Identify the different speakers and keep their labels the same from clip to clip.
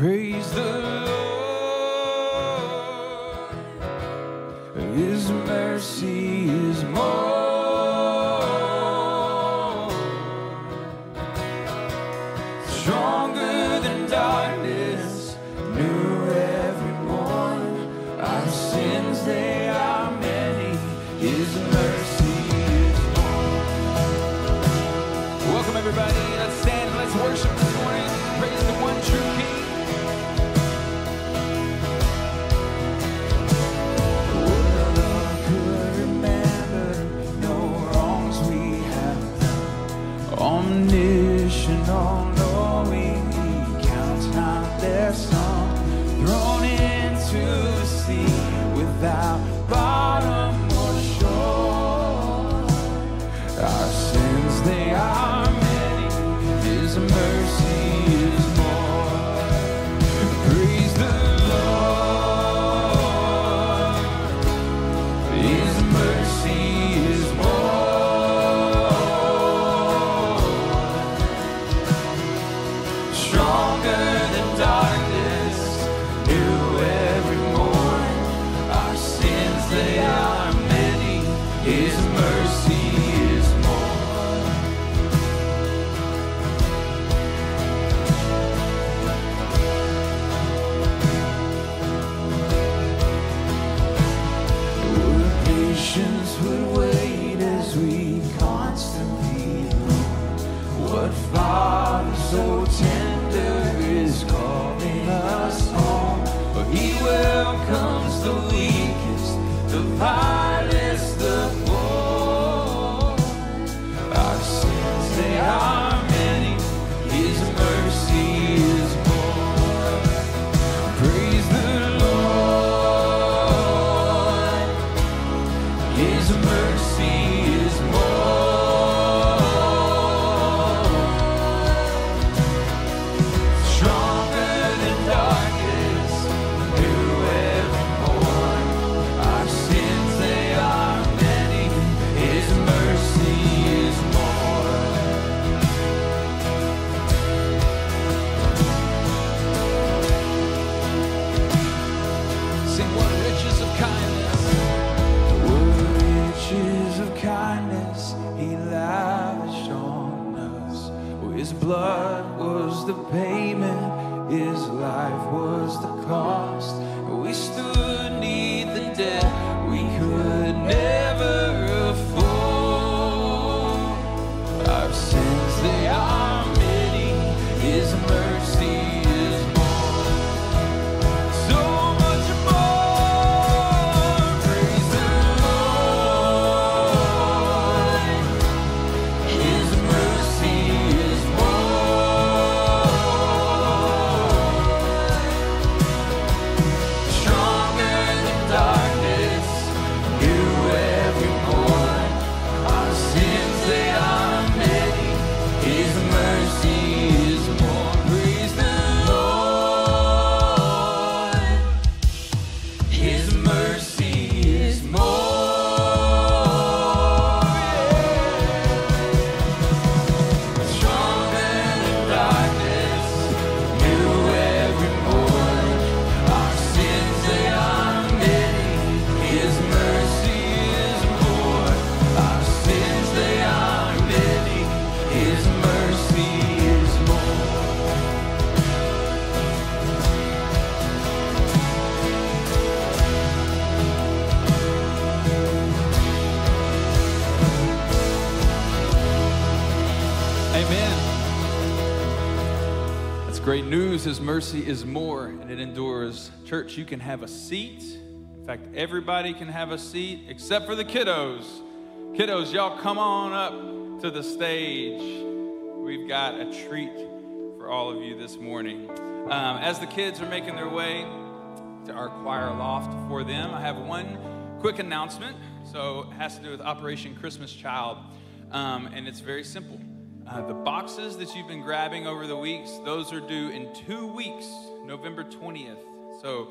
Speaker 1: Praise the Lord, His mercy Amen. That's great news. His mercy is more and it endures. Church, you can have a seat. In fact, everybody can have a seat except for the kiddos. Kiddos, y'all come on up to the stage. We've got a treat for all of you this morning. Um, as the kids are making their way to our choir loft for them, I have one quick announcement. So it has to do with Operation Christmas Child, um, and it's very simple. Uh, the boxes that you've been grabbing over the weeks, those are due in two weeks, November 20th. So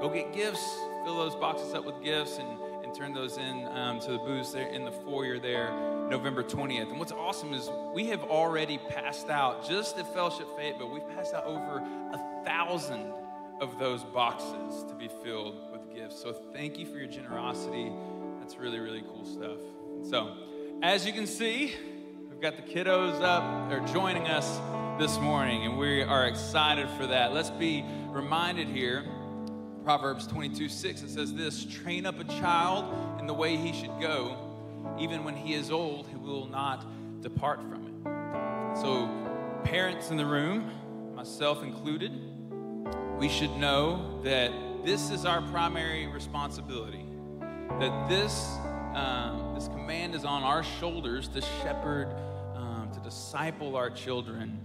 Speaker 1: go get gifts, fill those boxes up with gifts, and, and turn those in um, to the booths there in the foyer there,
Speaker 2: November 20th. And what's awesome is we have already passed out, just at Fellowship Fate, but we've passed out over a thousand of those boxes to be filled with gifts. So thank you for your generosity. That's really, really cool stuff. So, as you can see, we've got the kiddos up, they're joining us this morning, and we are excited for that. Let's be reminded here Proverbs 22 6, it says this train up a child in the way he should go, even when he is old, he will not depart from it. So, parents in the room, myself included, we should know that this is our primary responsibility. That this, um, this command is on our shoulders to shepherd, um, to disciple our children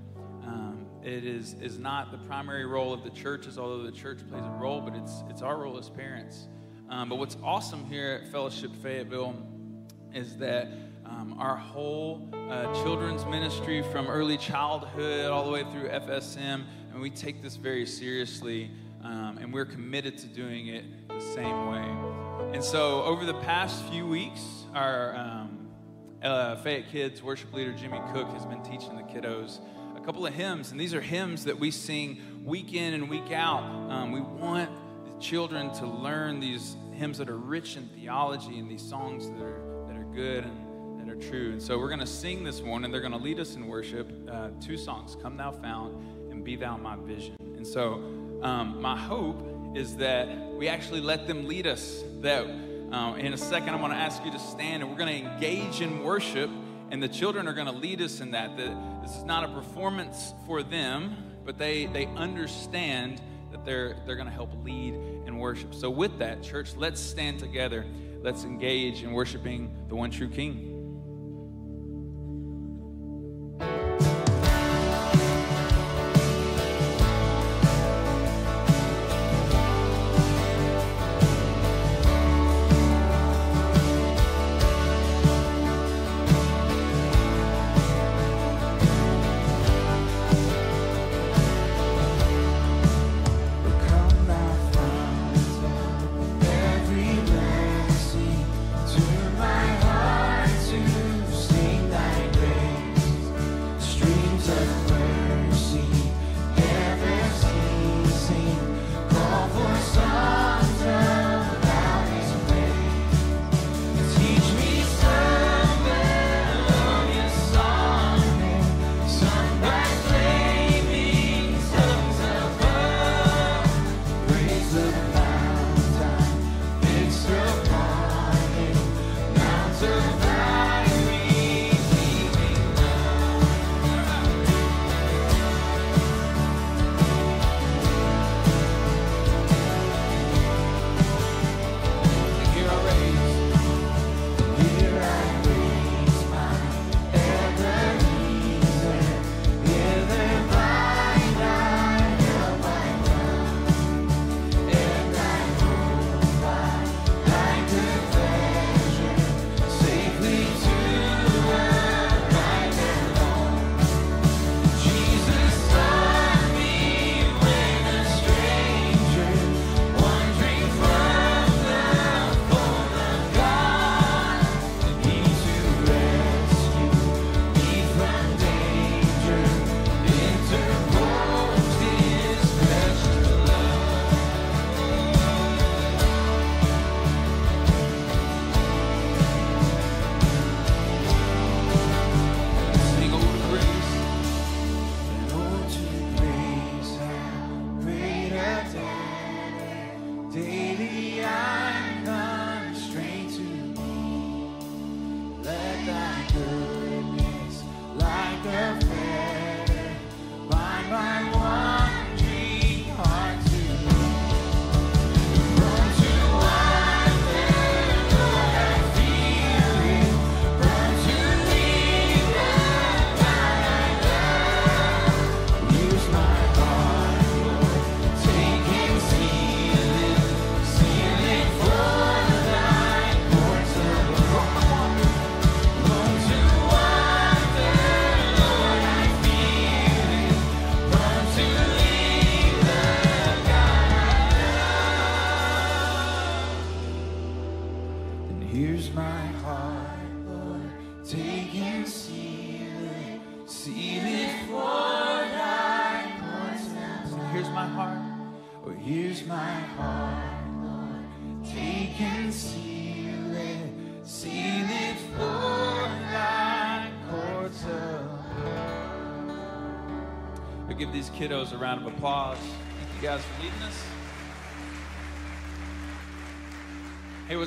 Speaker 2: it is, is not the primary role of the churches, although the church plays a role, but it's, it's our role as parents. Um, but what's awesome here at Fellowship Fayetteville is that um, our whole uh, children's ministry from early childhood all the way through FSM, and we take this very seriously, um, and we're committed to doing it the same way. And so, over the past few weeks, our um, uh, Fayette Kids worship leader Jimmy Cook has been teaching the kiddos a couple of hymns, and these are hymns that we sing week in and week out. Um, we want the children to learn these hymns that are rich in theology and these songs that are, that are good and that are true. And so we're going to sing this morning. They're going to lead us in worship. Uh, two songs Come Thou Fount and Be Thou My Vision. And so um, my hope is that we actually let them lead us. That um, in a second, I'm going to ask you to stand and we're going to engage in worship and the children are going to lead us in that. That this is not a performance for them, but they they understand that they're they're going to help lead in worship. So with that, church, let's stand together. Let's engage in worshiping the one true King.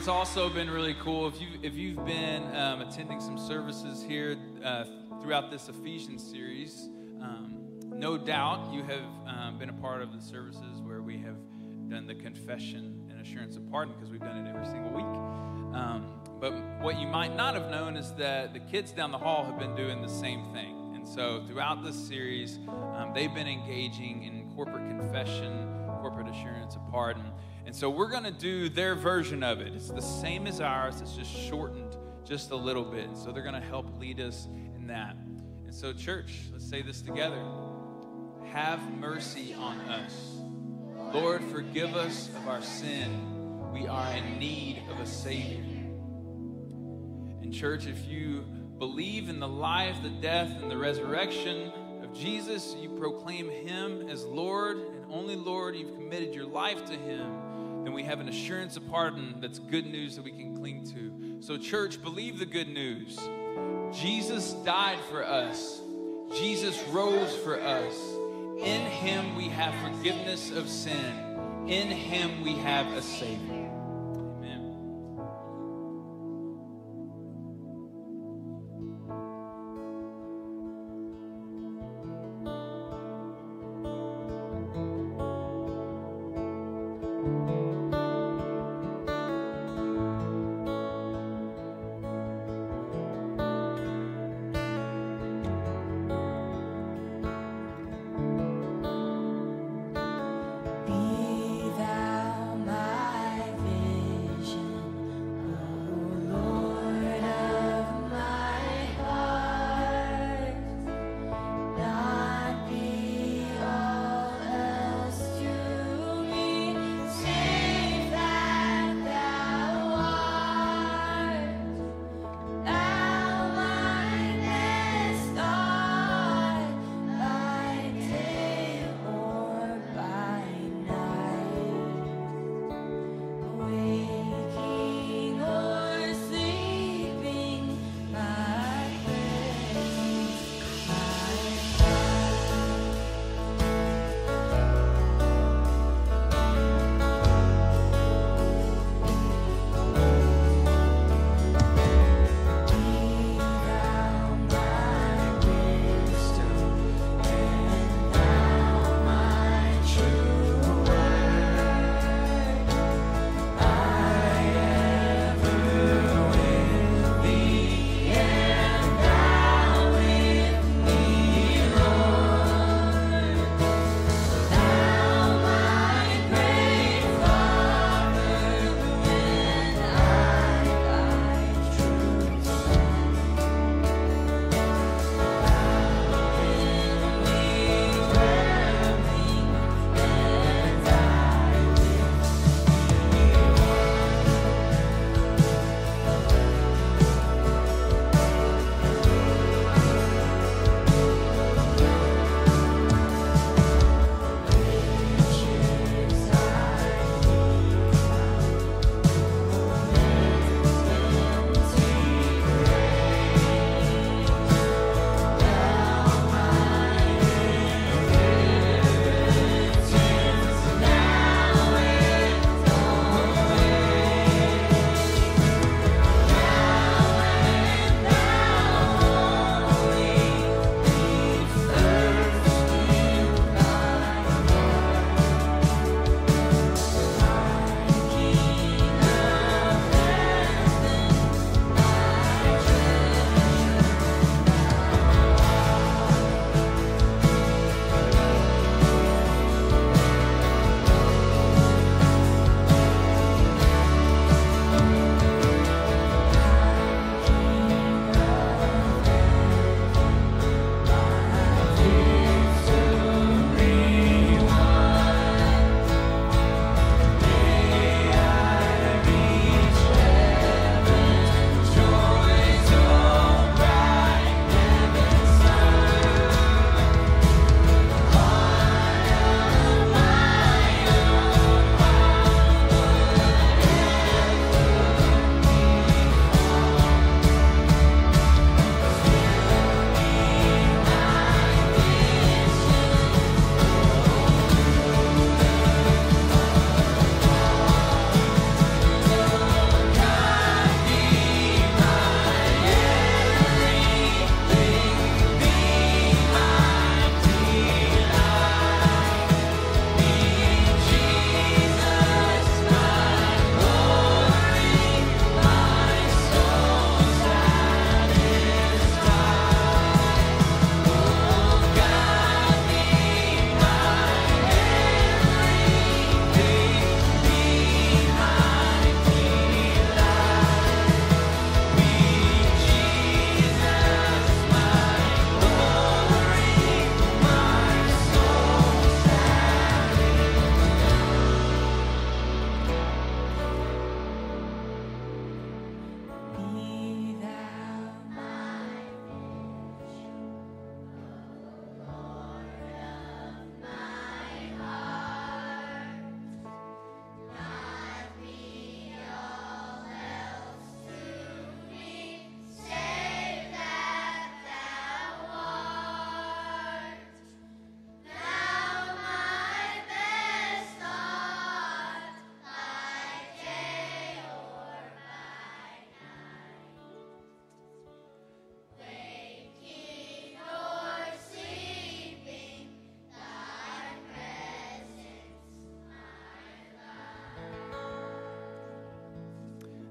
Speaker 2: What's also been really cool if you if you've been um, attending some services here uh, throughout this Ephesians series, um, no doubt you have um, been a part of the services where we have done the confession and assurance of pardon because we've done it every single week. Um, but what you might not have known is that the kids down the hall have been doing the same thing. And so throughout this series, um, they've been engaging in corporate confession, corporate assurance of pardon. And so we're going to do their version of it. It's the same as ours, it's just shortened just a little bit. So they're going to help lead us in that. And so, church, let's say this together Have mercy on us. Lord, forgive us of our sin. We are in need of a Savior. And, church, if you believe in the life, the death, and the resurrection of Jesus, you proclaim Him as Lord and only Lord, you've committed your life to Him then we have an assurance of pardon that's good news that we can cling to. So, church, believe the good news. Jesus died for us, Jesus rose for us. In Him we have forgiveness of sin, in Him we have a Savior.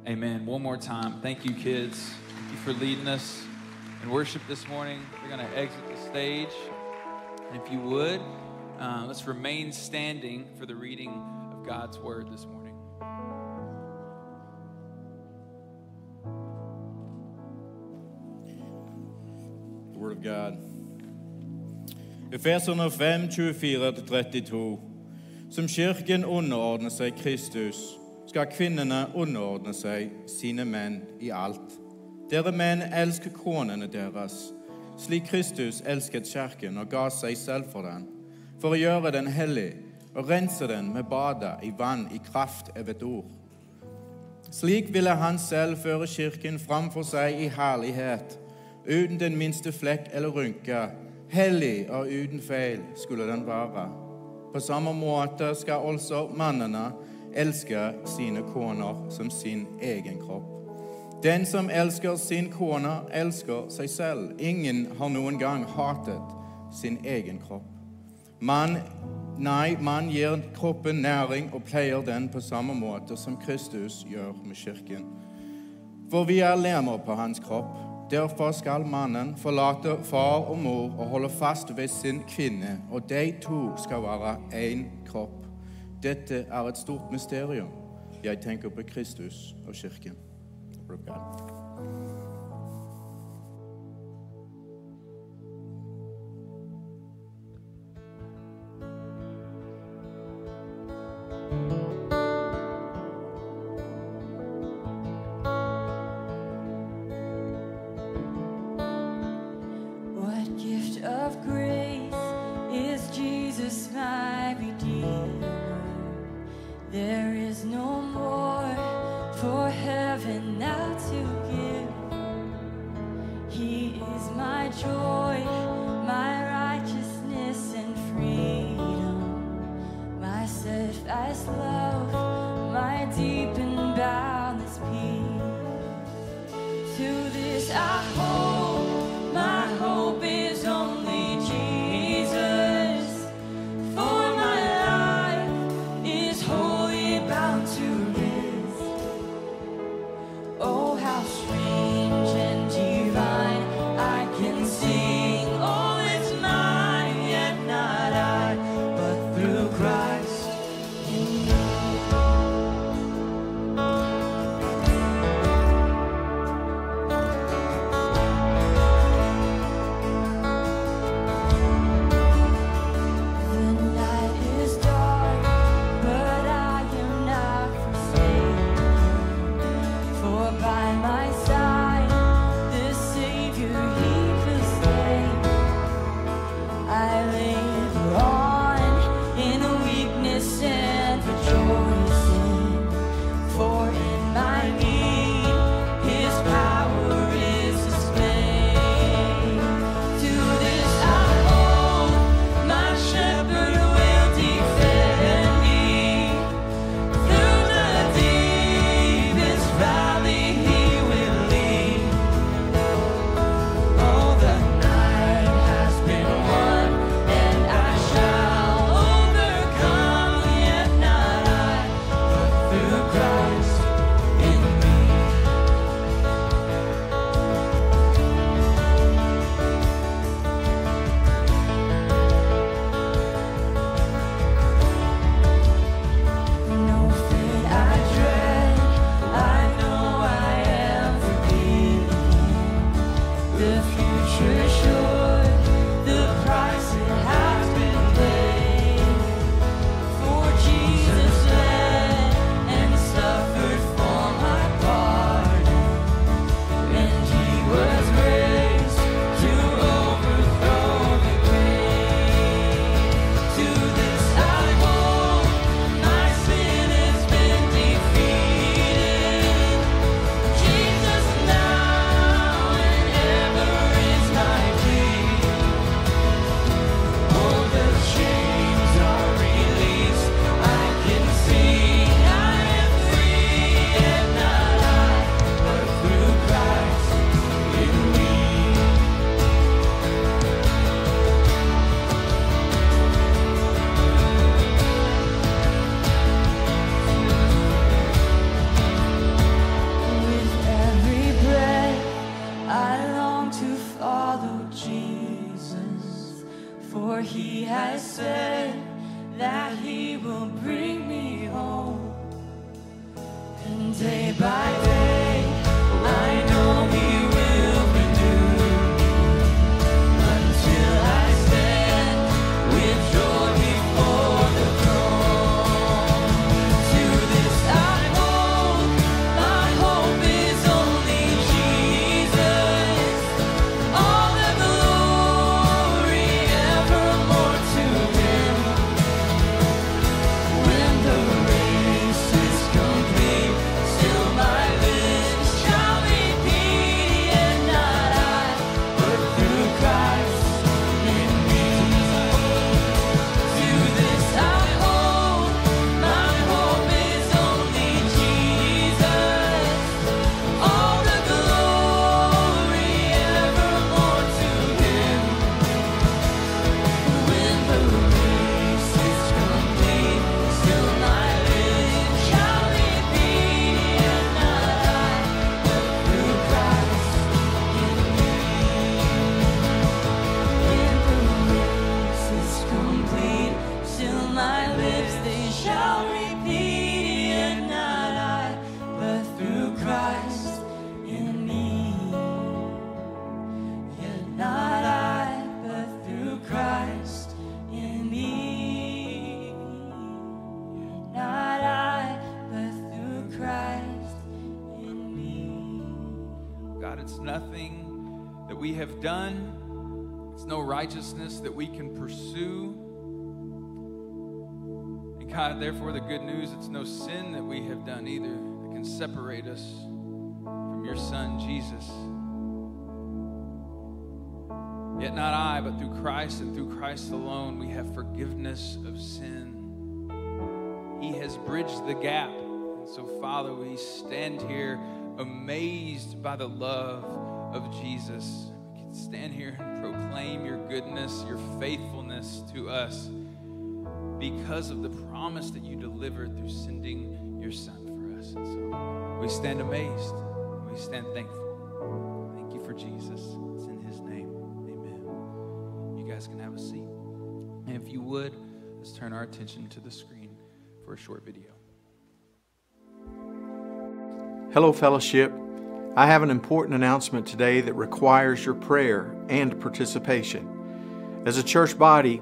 Speaker 2: Amen. One more time. Thank you, kids. Thank you for leading us in worship this morning. We're going to exit the stage. And if you would, uh, let's remain standing for the reading of God's word this morning.
Speaker 3: The Word of God. Efeserne 5, 24-32. Som kirken underordner seg Kristus, skal kvinnene underordne seg sine menn i alt. Dere menn, elsk konene deres, slik Kristus elsket kirken og ga seg selv for den, for å gjøre den hellig og rense den med badet i vann i kraft av et ord. Slik ville han selv føre kirken framfor seg i herlighet, uten den minste flekk eller rynke. Hellig og uten feil skulle den være. På samme måte skal også mannene elske sine koner som sin egen kropp. Den som elsker sin kone, elsker seg selv. Ingen har noen gang hatet sin egen kropp. Man, nei, man gir kroppen næring og pleier den på samme måte som Kristus gjør med kirken. For vi er lemmer på hans kropp. Derfor skal mannen forlate far og mor og holde fast ved sin kvinne, og de to skal være én kropp. Dette er et stort mysterium. Jeg tenker på Kristus og kirken. Word
Speaker 4: righteousness
Speaker 2: that we can pursue. And God, therefore, the good news, it's no sin that we have done either that can separate us from your Son, Jesus. Yet not I, but through Christ and through Christ alone, we have forgiveness of sin. He has bridged the gap. And so, Father, we stand here amazed by the love of Jesus. Stand here and proclaim your goodness, your faithfulness to us because of the promise that you delivered through sending your Son for us. And so we stand amazed. We stand thankful. Thank you for Jesus. It's in his name. Amen. You guys can have a seat. And if you would, let's turn our attention to the screen for a short video.
Speaker 5: Hello, fellowship. I have an important announcement today that requires your prayer and participation. As a church body,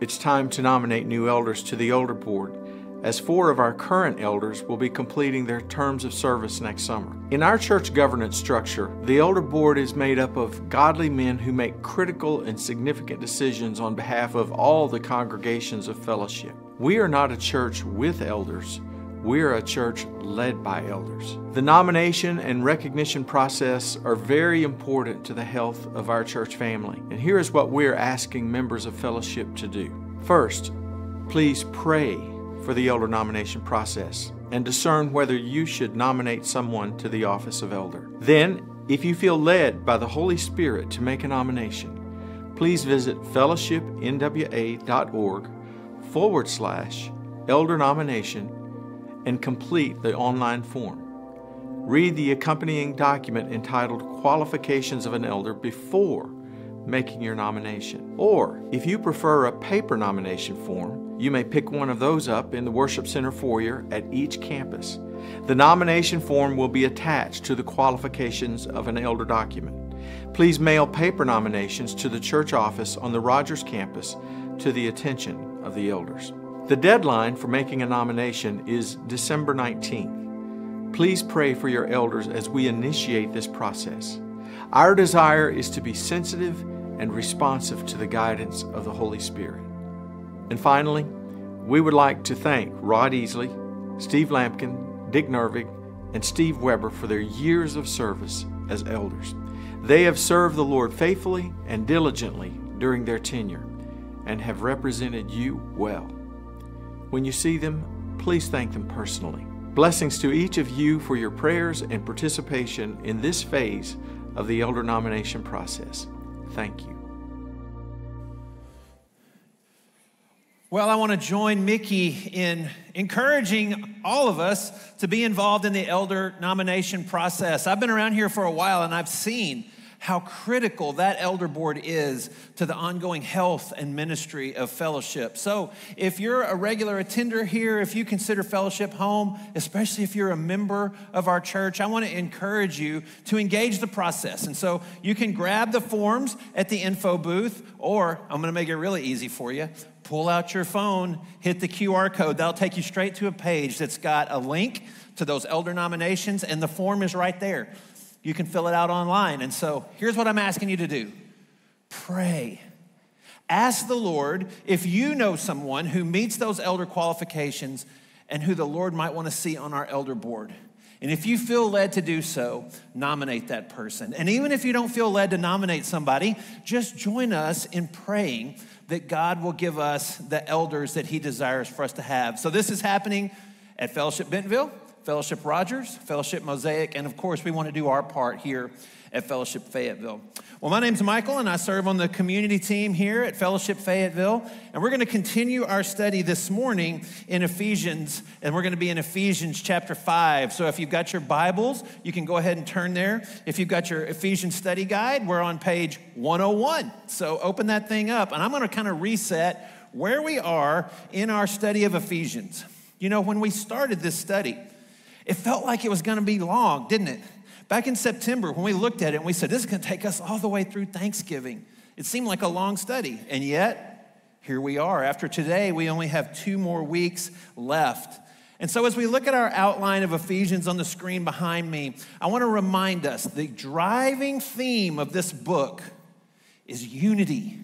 Speaker 5: it's time to nominate new elders to the elder board, as four of our current elders will be completing their terms of service next summer. In our church governance structure, the elder board is made up of godly men who make critical and significant decisions on behalf of all the congregations of fellowship. We are not a church with elders, we are a church led by elders. The nomination and recognition process are very important to the health of our church family. And here is what we're asking members of fellowship to do. First, please pray for the elder nomination process and discern whether you should nominate someone to the office of elder. Then, if you feel led by the Holy Spirit to make a nomination, please visit fellowshipnwa.org forward slash elder nomination and complete the online form. Read the accompanying document entitled Qualifications of an Elder before making your nomination. Or, if you prefer a paper nomination form, you may pick one of those up in the Worship Center foyer at each campus. The nomination form will be attached to the qualifications of an elder document. Please mail paper nominations to the church office on the Rogers campus to the attention of the elders. The deadline for making a nomination is December 19th. Please pray for your elders as we initiate this process. Our desire is to be sensitive and responsive to the guidance of the Holy Spirit. And finally, we would like to thank Rod Easley, Steve Lampkin, Dick Nervig, and Steve Weber for their years of service as elders. They have served the Lord faithfully and diligently during their tenure and have represented you well. When you see them, please thank them personally. Blessings to each of you for your prayers and participation in this phase of the elder nomination process. Thank you.
Speaker 6: Well, I want to join Mickey in encouraging all of us to be involved in the elder nomination process. I've been around here for a while and I've seen how critical that elder board is to the ongoing health and ministry of fellowship. So, if you're a regular attender here, if you consider fellowship home, especially if you're a member of our church, I want to encourage you to engage the process. And so, you can grab the forms at the info booth, or I'm going to make it really easy for you. Pull out your phone, hit the QR code. That'll take you straight to a page that's got a link to those elder nominations, and the form is right there. You can fill it out online. And so here's what I'm asking you to do pray. Ask the Lord if you know someone who meets those elder qualifications and who the Lord might want to see on our elder board. And if you feel led to do so, nominate that person. And even if you don't feel led to nominate somebody, just join us in praying that God will give us the elders that He desires for us to have. So this is happening at Fellowship Bentonville. Fellowship Rogers, Fellowship Mosaic, and of course, we want to do our part here at Fellowship Fayetteville. Well, my name's Michael, and I serve on the community team here at Fellowship Fayetteville. And we're going to continue our study this morning in Ephesians, and we're going to be in Ephesians chapter 5. So if you've got your Bibles, you can go ahead and turn there. If you've got your Ephesians study guide, we're on page 101. So open that thing up, and I'm going to kind of reset where we are in our study of Ephesians. You know, when we started this study, it felt like it was going to be long, didn't it? Back in September, when we looked at it and we said, this is going to take us all the way through Thanksgiving, it seemed like a long study. And yet, here we are. After today, we only have two more weeks left. And so, as we look at our outline of Ephesians on the screen behind me, I want to remind us the driving theme of this book is unity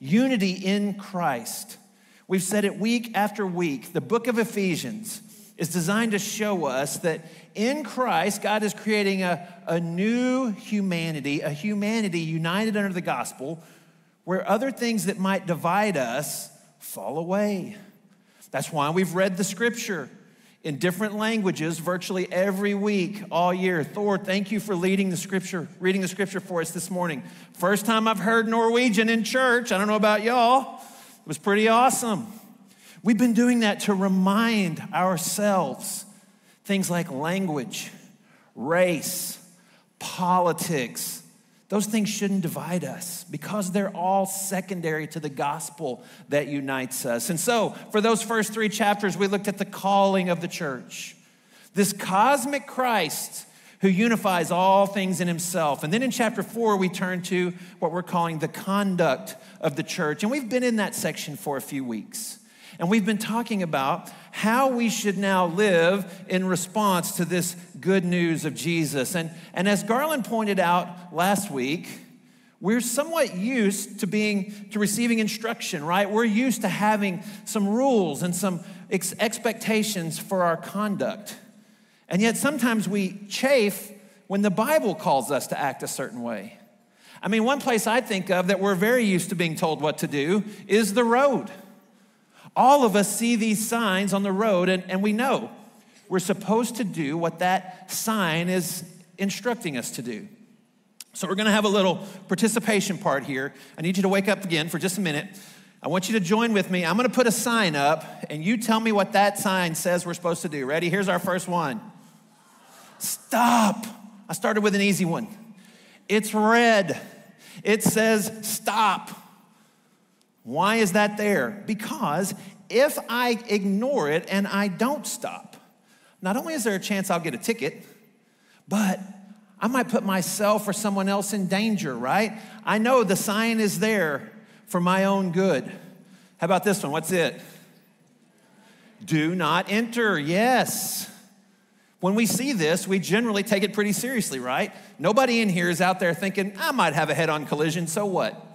Speaker 6: unity in Christ. We've said it week after week. The book of Ephesians is designed to show us that in Christ, God is creating a, a new humanity, a humanity united under the gospel, where other things that might divide us fall away. That's why we've read the scripture in different languages virtually every week all year. Thor, thank you for leading the scripture, reading the scripture for us this morning. First time I've heard Norwegian in church. I don't know about y'all. It was pretty awesome. We've been doing that to remind ourselves things like language, race, politics. Those things shouldn't divide us because they're all secondary to the gospel that unites us. And so, for those first three chapters, we looked at the calling of the church, this cosmic Christ who unifies all things in himself. And then in chapter four, we turn to what we're calling the conduct of the church. And we've been in that section for a few weeks. And we've been talking about how we should now live in response to this good news of Jesus. And, and as Garland pointed out last week, we're somewhat used to being to receiving instruction right? We're used to having some rules and some ex- expectations for our conduct. And yet sometimes we chafe when the bible calls us to act a certain way. I mean one place i think of that we're very used to being told what to do is the road all of us see these signs on the road, and, and we know we're supposed to do what that sign is instructing us to do. So, we're gonna have a little participation part here. I need you to wake up again for just a minute. I want you to join with me. I'm gonna put a sign up, and you tell me what that sign says we're supposed to do. Ready? Here's our first one Stop. I started with an easy one. It's red. It says stop. Why is that there? Because if I ignore it and I don't stop, not only is there a chance I'll get a ticket, but I might put myself or someone else in danger, right? I know the sign is there for my own good. How about this one? What's it? Do not enter. Yes. When we see this, we generally take it pretty seriously, right? Nobody in here is out there thinking, I might have a head on collision, so what?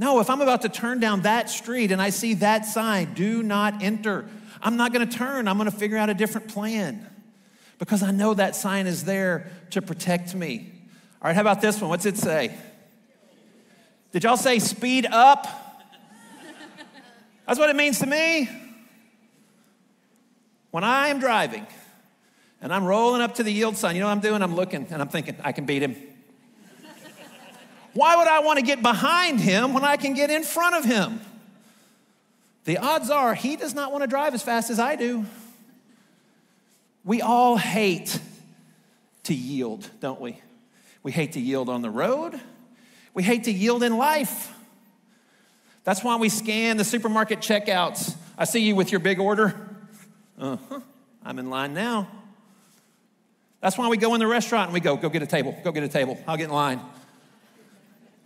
Speaker 6: No, if I'm about to turn down that street and I see that sign, do not enter, I'm not going to turn. I'm going to figure out a different plan because I know that sign is there to protect me. All right, how about this one? What's it say? Did y'all say speed up? That's what it means to me. When I am driving and I'm rolling up to the yield sign, you know what I'm doing? I'm looking and I'm thinking, I can beat him. Why would I want to get behind him when I can get in front of him? The odds are he does not want to drive as fast as I do. We all hate to yield, don't we? We hate to yield on the road. We hate to yield in life. That's why we scan the supermarket checkouts. I see you with your big order. Uh huh. I'm in line now. That's why we go in the restaurant and we go, go get a table, go get a table. I'll get in line.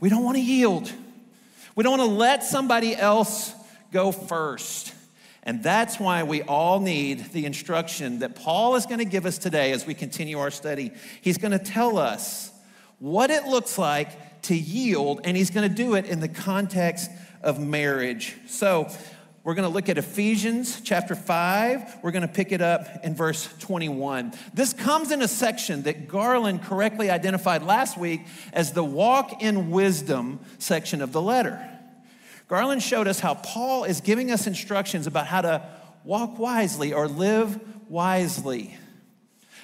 Speaker 6: We don't want to yield. We don't want to let somebody else go first. And that's why we all need the instruction that Paul is going to give us today as we continue our study. He's going to tell us what it looks like to yield, and he's going to do it in the context of marriage. So, we're going to look at Ephesians chapter 5. We're going to pick it up in verse 21. This comes in a section that Garland correctly identified last week as the walk in wisdom section of the letter. Garland showed us how Paul is giving us instructions about how to walk wisely or live wisely.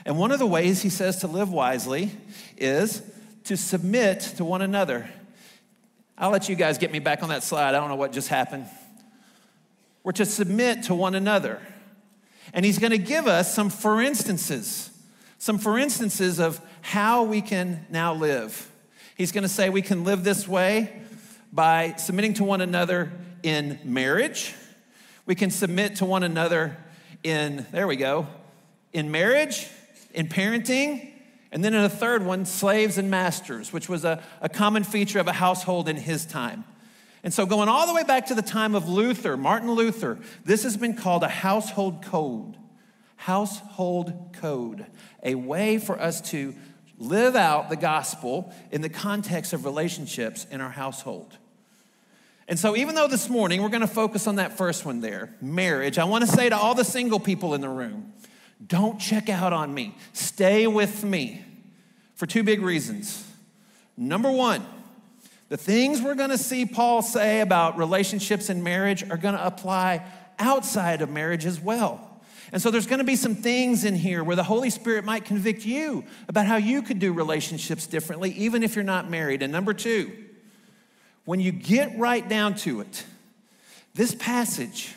Speaker 6: And one of the ways he says to live wisely is to submit to one another. I'll let you guys get me back on that slide. I don't know what just happened. We're to submit to one another. And he's going to give us some for instances, some for instances of how we can now live. He's going to say we can live this way by submitting to one another in marriage. We can submit to one another in, there we go, in marriage, in parenting, and then in a third one, slaves and masters, which was a, a common feature of a household in his time. And so, going all the way back to the time of Luther, Martin Luther, this has been called a household code. Household code, a way for us to live out the gospel in the context of relationships in our household. And so, even though this morning we're going to focus on that first one there, marriage, I want to say to all the single people in the room don't check out on me. Stay with me for two big reasons. Number one, the things we're going to see Paul say about relationships and marriage are going to apply outside of marriage as well. And so there's going to be some things in here where the Holy Spirit might convict you about how you could do relationships differently, even if you're not married. And number two, when you get right down to it, this passage,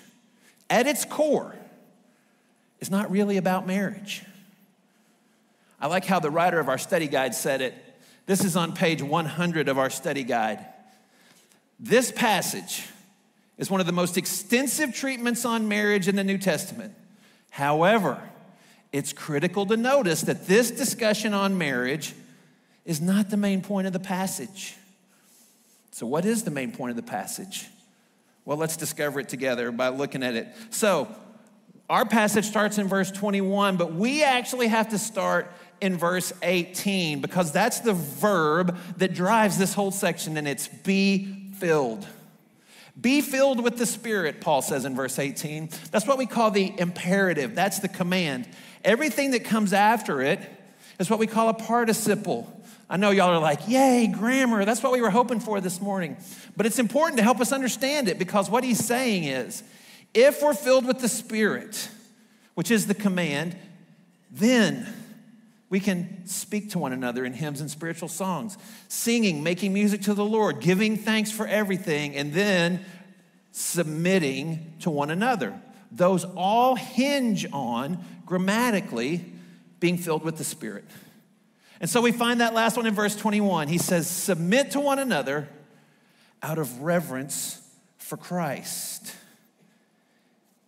Speaker 6: at its core, is not really about marriage. I like how the writer of our study guide said it this is on page 100 of our study guide. This passage is one of the most extensive treatments on marriage in the New Testament. However, it's critical to notice that this discussion on marriage is not the main point of the passage. So, what is the main point of the passage? Well, let's discover it together by looking at it. So, our passage starts in verse 21, but we actually have to start in verse 18 because that's the verb that drives this whole section, and it's be filled. Be filled with the Spirit, Paul says in verse 18. That's what we call the imperative, that's the command. Everything that comes after it is what we call a participle. I know y'all are like, yay, grammar. That's what we were hoping for this morning. But it's important to help us understand it because what he's saying is if we're filled with the Spirit, which is the command, then we can speak to one another in hymns and spiritual songs, singing, making music to the Lord, giving thanks for everything, and then submitting to one another. Those all hinge on grammatically being filled with the Spirit. And so we find that last one in verse 21. He says, Submit to one another out of reverence for Christ.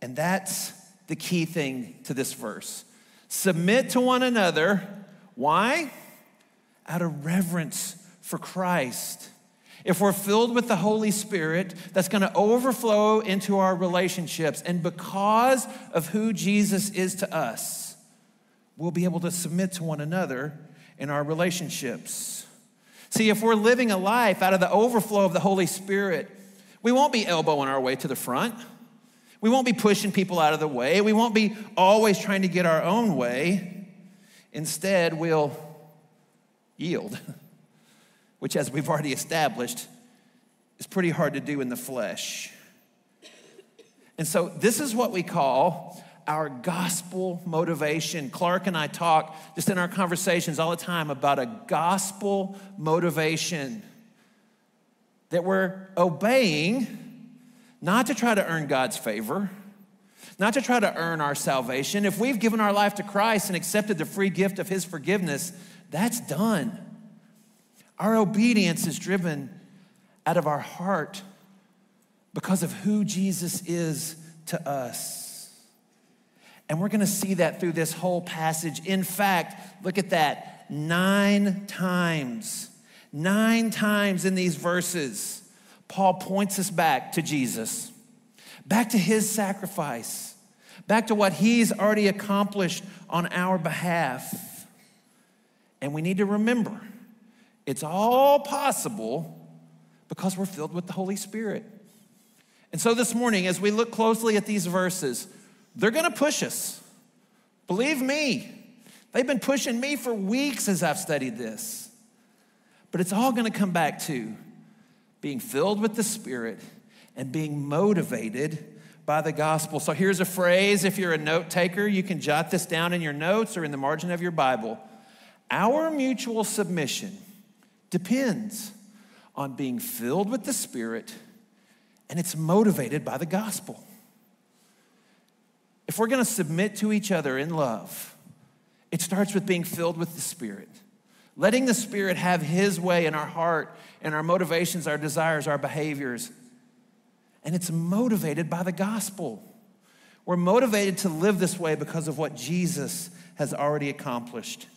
Speaker 6: And that's the key thing to this verse. Submit to one another. Why? Out of reverence for Christ. If we're filled with the Holy Spirit, that's going to overflow into our relationships. And because of who Jesus is to us, we'll be able to submit to one another in our relationships. See, if we're living a life out of the overflow of the Holy Spirit, we won't be elbowing our way to the front. We won't be pushing people out of the way. We won't be always trying to get our own way. Instead, we'll yield, which, as we've already established, is pretty hard to do in the flesh. And so, this is what we call our gospel motivation. Clark and I talk just in our conversations all the time about a gospel motivation that we're obeying not to try to earn God's favor, not to try to earn our salvation. If we've given our life to Christ and accepted the free gift of His forgiveness, that's done. Our obedience is driven out of our heart because of who Jesus is to us. And we're to see that through this whole passage. In fact, look at that nine times, nine times in these verses, Paul points us back to Jesus, back to his sacrifice, back to what he's already accomplished on our behalf. And we need to remember it's all possible because we're filled with the Holy Spirit. And so this morning, as we look closely at these verses, they're gonna push us. Believe me, they've been pushing me for weeks as I've studied this. But it's all gonna come back to being filled with the Spirit and being motivated by the gospel. So here's a phrase if you're a note taker, you can jot this down in your notes or in the margin of your Bible. Our mutual submission depends on being filled with the Spirit and it's motivated by the gospel. If we're gonna submit to each other in love, it starts with being filled with the Spirit, letting the Spirit have His way in our heart and our motivations, our desires, our behaviors. And it's motivated by the gospel. We're motivated to live this way because of what Jesus has already accomplished.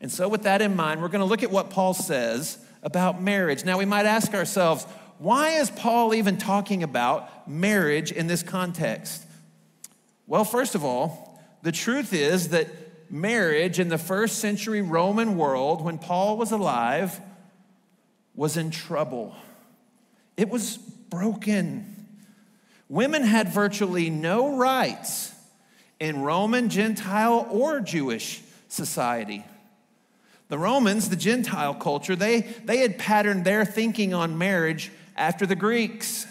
Speaker 6: And so, with that in mind, we're going to look at what Paul says about marriage. Now, we might ask ourselves, why is Paul even talking about marriage in this context? Well, first of all, the truth is that marriage in the first century Roman world, when Paul was alive, was in trouble. It was broken. Women had virtually no rights in Roman, Gentile, or Jewish society. The Romans, the Gentile culture, they, they had patterned their thinking on marriage after the Greeks.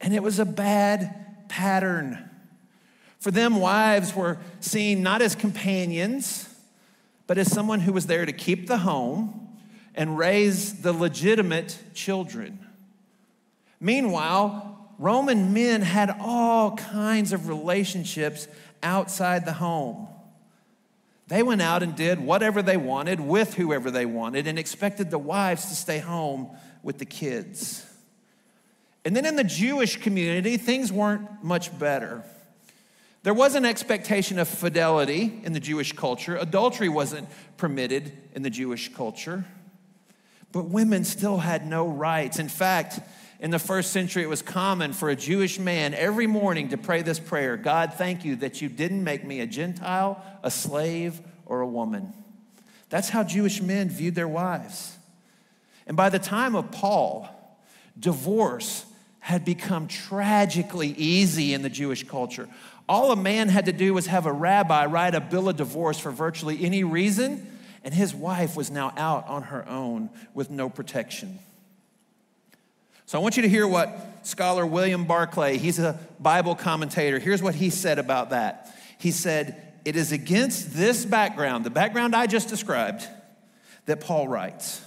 Speaker 6: And it was a bad pattern. For them, wives were seen not as companions, but as someone who was there to keep the home and raise the legitimate children. Meanwhile, Roman men had all kinds of relationships outside the home. They went out and did whatever they wanted with whoever they wanted and expected the wives to stay home with the kids. And then in the Jewish community, things weren't much better. There was an expectation of fidelity in the Jewish culture. Adultery wasn't permitted in the Jewish culture. But women still had no rights. In fact, in the first century, it was common for a Jewish man every morning to pray this prayer God, thank you that you didn't make me a Gentile, a slave, or a woman. That's how Jewish men viewed their wives. And by the time of Paul, divorce had become tragically easy in the Jewish culture. All a man had to do was have a rabbi write a bill of divorce for virtually any reason, and his wife was now out on her own with no protection. So I want you to hear what scholar William Barclay, he's a Bible commentator, here's what he said about that. He said, It is against this background, the background I just described, that Paul writes.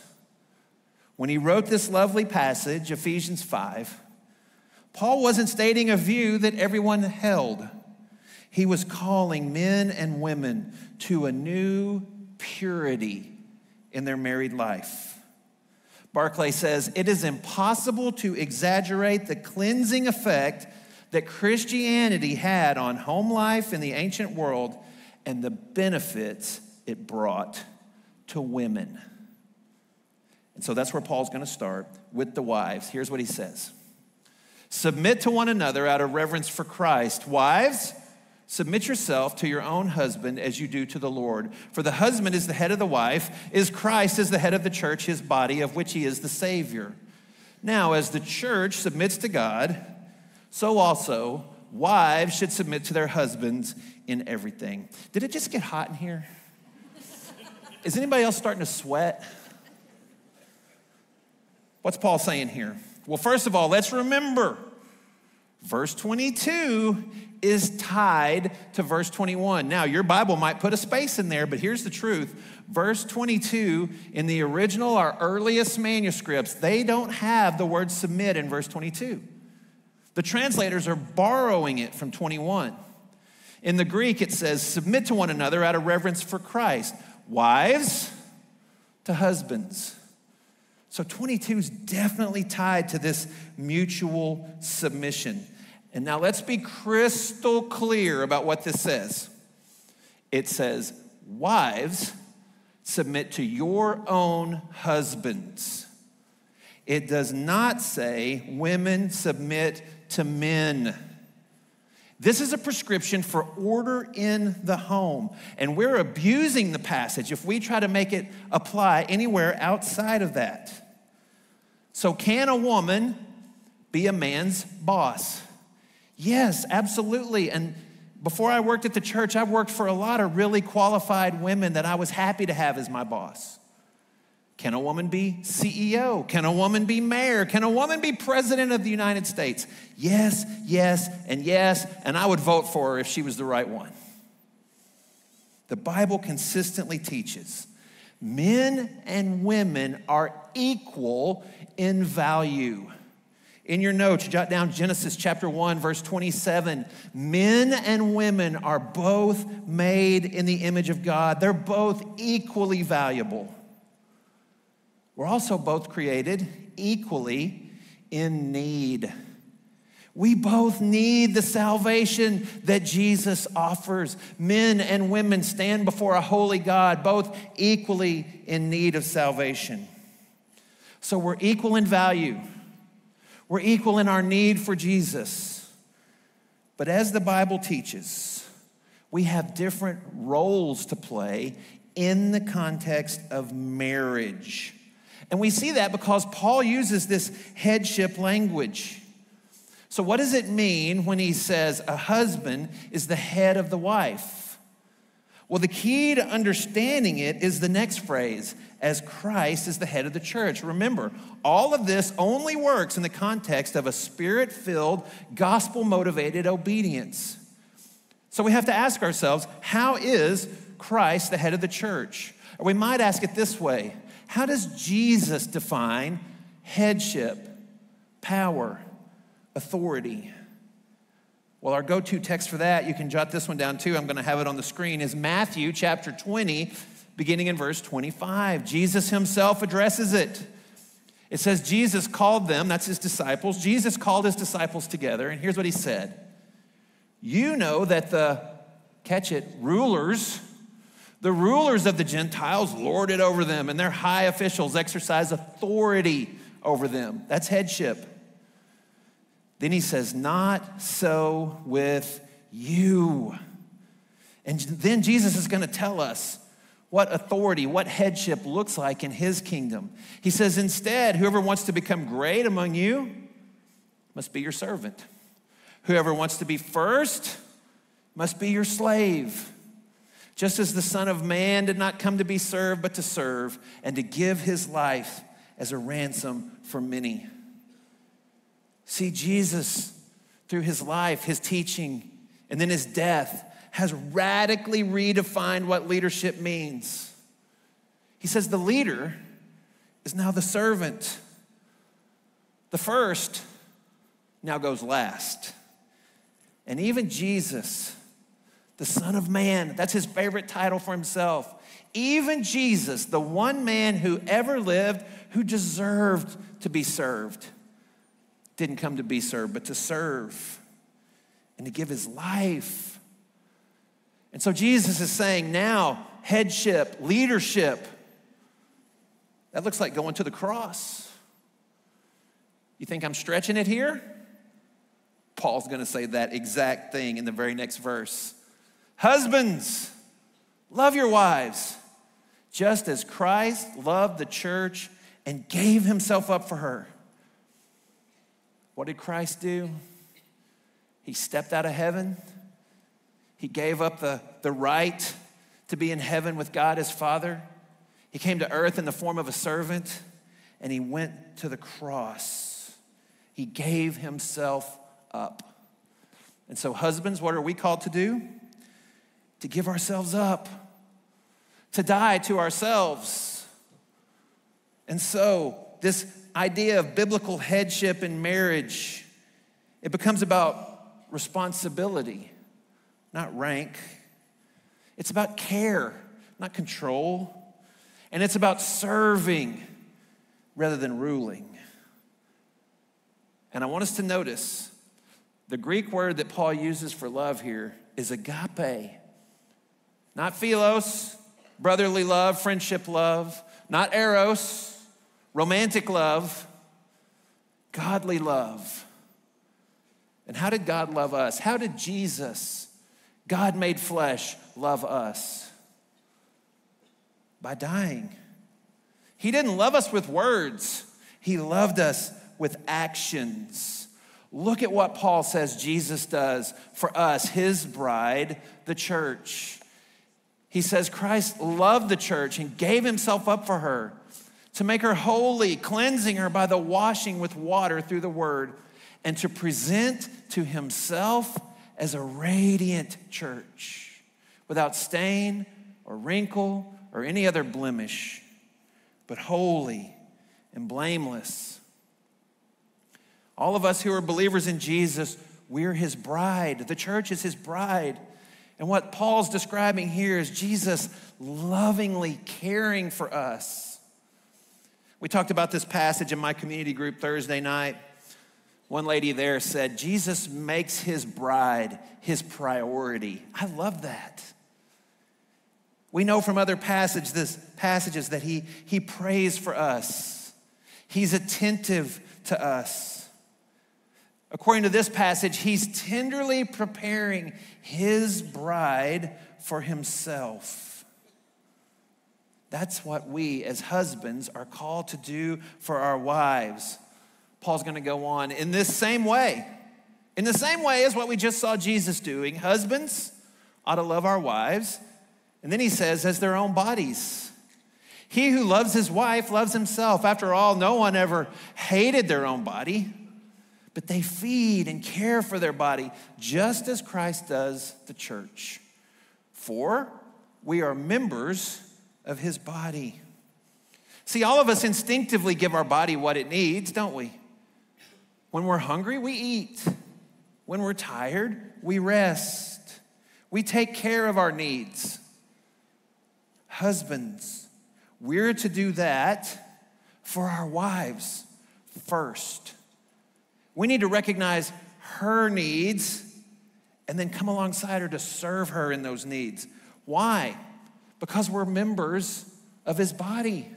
Speaker 6: When he wrote this lovely passage, Ephesians 5, Paul wasn't stating a view that everyone held. He was calling men and women to a new purity in their married life. Barclay says, It is impossible to exaggerate the cleansing effect that Christianity had on home life in the ancient world and the benefits it brought to women. And so that's where Paul's going to start with the wives. Here's what he says Submit to one another out of reverence for Christ. Wives, Submit yourself to your own husband as you do to the Lord. For the husband is the head of the wife, is Christ is the head of the church, his body, of which he is the Savior. Now, as the church submits to God, so also wives should submit to their husbands in everything. Did it just get hot in here? Is anybody else starting to sweat? What's Paul saying here? Well, first of all, let's remember verse 22 is tied to verse 21. Now, your Bible might put a space in there, but here's the truth. Verse 22 in the original, our earliest manuscripts, they don't have the word submit in verse 22. The translators are borrowing it from 21. In the Greek, it says, submit to one another out of reverence for Christ. Wives to husbands. So 22 is definitely tied to this mutual submission. And now let's be crystal clear about what this says. It says, Wives, submit to your own husbands. It does not say, Women, submit to men. This is a prescription for order in the home. And we're abusing the passage if we try to make it apply anywhere outside of that. So, can a woman be a man's boss? Yes, absolutely. And before I worked at the church, I worked for a lot of really qualified women that I was happy to have as my boss. Can a woman be CEO? Can a woman be mayor? Can a woman be president of the United States? Yes, yes, and yes, and I would vote for her if she was the right one. The Bible consistently teaches men and women are equal in value. In your notes, jot down Genesis chapter 1, verse 27. Men and women are both made in the image of God, they're both equally valuable. We're also both created equally in need. We both need the salvation that Jesus offers. Men and women stand before a holy God, both equally in need of salvation. So we're equal in value, we're equal in our need for Jesus. But as the Bible teaches, we have different roles to play in the context of marriage. And we see that because Paul uses this headship language. So, what does it mean when he says a husband is the head of the wife? Well, the key to understanding it is the next phrase as Christ is the head of the church. Remember, all of this only works in the context of a spirit filled, gospel motivated obedience. So, we have to ask ourselves how is Christ the head of the church? Or we might ask it this way how does Jesus define headship, power, authority? Well, our go to text for that, you can jot this one down too. I'm going to have it on the screen, is Matthew chapter 20, beginning in verse 25. Jesus himself addresses it. It says, Jesus called them, that's his disciples. Jesus called his disciples together, and here's what he said You know that the, catch it, rulers, the rulers of the Gentiles lord it over them, and their high officials exercise authority over them. That's headship. Then he says, Not so with you. And then Jesus is going to tell us what authority, what headship looks like in his kingdom. He says, Instead, whoever wants to become great among you must be your servant. Whoever wants to be first must be your slave. Just as the Son of Man did not come to be served, but to serve and to give his life as a ransom for many. See, Jesus, through his life, his teaching, and then his death, has radically redefined what leadership means. He says the leader is now the servant. The first now goes last. And even Jesus, the Son of Man. That's his favorite title for himself. Even Jesus, the one man who ever lived who deserved to be served, didn't come to be served, but to serve and to give his life. And so Jesus is saying now, headship, leadership, that looks like going to the cross. You think I'm stretching it here? Paul's to say that exact thing in the very next verse. Husbands, love your wives, just as Christ loved the church and gave himself up for her. What did Christ do? He stepped out of heaven. He gave up the, the right to be in heaven with God as Father. He came to earth in the form of a servant and he went to the cross. He gave himself up. And so, husbands, what are we called to do? to give ourselves up, to die to ourselves. And so, this idea of biblical headship in marriage, it becomes about responsibility, not rank. It's about care, not control. And it's about serving, rather than ruling. And I want us to notice the Greek word that Paul uses for love here is agape, not philos, brotherly love, friendship love, not eros, romantic love, godly love. And how did God love us? How did Jesus, God made flesh, love us? By dying. He didn't love us with words, He loved us with actions. Look at what Paul says Jesus does for us, His bride, the church. He says Christ loved the church and gave Himself up for her to make her holy, cleansing her by the washing with water through the word and to present to himself as a radiant church without stain or wrinkle or any other blemish, but holy and blameless. All of us who are believers in Jesus, we're his bride. The church is his bride. And what Paul's describing here is Jesus lovingly caring for us. We talked about this passage in my community group Thursday night. One lady there said, Jesus makes his bride his priority. I love that. We know from other passages, this, passages that he, he prays for us. He's attentive to us. According to this passage, he's tenderly preparing his bride for himself. That's what we as husbands are called to do for our wives. Paul's going to go on in this same way. In the same way as what we just saw Jesus doing, husbands ought to love our wives. And then he says, as their own bodies. He who loves his wife loves himself. After all, no one ever hated their own body, but they feed and care for their body just as Christ does the church. For we are members of his body. See, all of us instinctively give our body what it needs, don't we? When we're hungry, we eat. When we're tired, we rest. We take care of our needs. Husbands, we're to do that for our wives first. We need to recognize her needs and then come alongside her to serve her in those needs. Why? Because we're members of his body.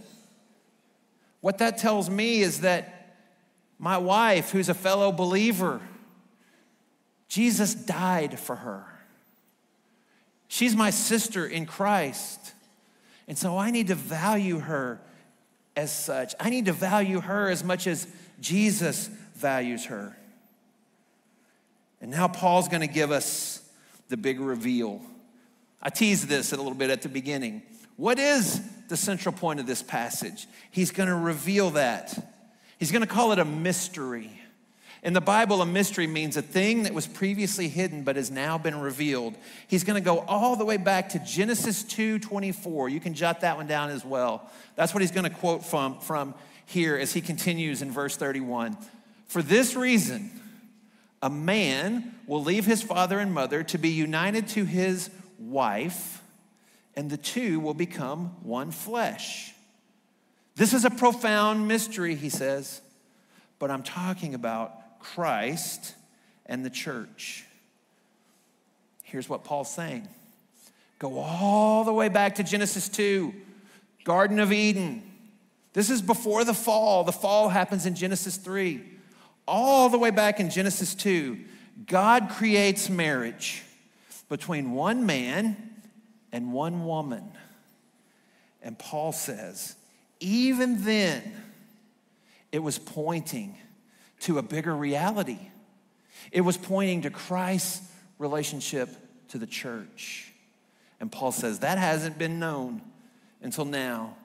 Speaker 6: What that tells me is that my wife, who's a fellow believer, Jesus died for her. She's my sister in Christ. And so I need to value her as such. I need to value her as much as Jesus values her. And now Paul's going to give us the big reveal. I teased this a little bit at the beginning. What is the central point of this passage? He's going to reveal that. He's going to call it a mystery. In the Bible, a mystery means a thing that was previously hidden but has now been revealed. He's going to go all the way back to Genesis 2:24. You can jot that one down as well. That's what he's going to quote from, from here as he continues in verse 31. For this reason, a man will leave his father and mother to be united to his wife, and the two will become one flesh. This is a profound mystery, he says, but I'm talking about Christ and the church. Here's what Paul's saying go all the way back to Genesis 2, Garden of Eden. This is before the fall. The fall happens in Genesis 3. All the way back in Genesis 2, God creates marriage between one man and one woman. And Paul says, even then, it was pointing to a bigger reality. It was pointing to Christ's relationship to the church. And Paul says that hasn't been known until now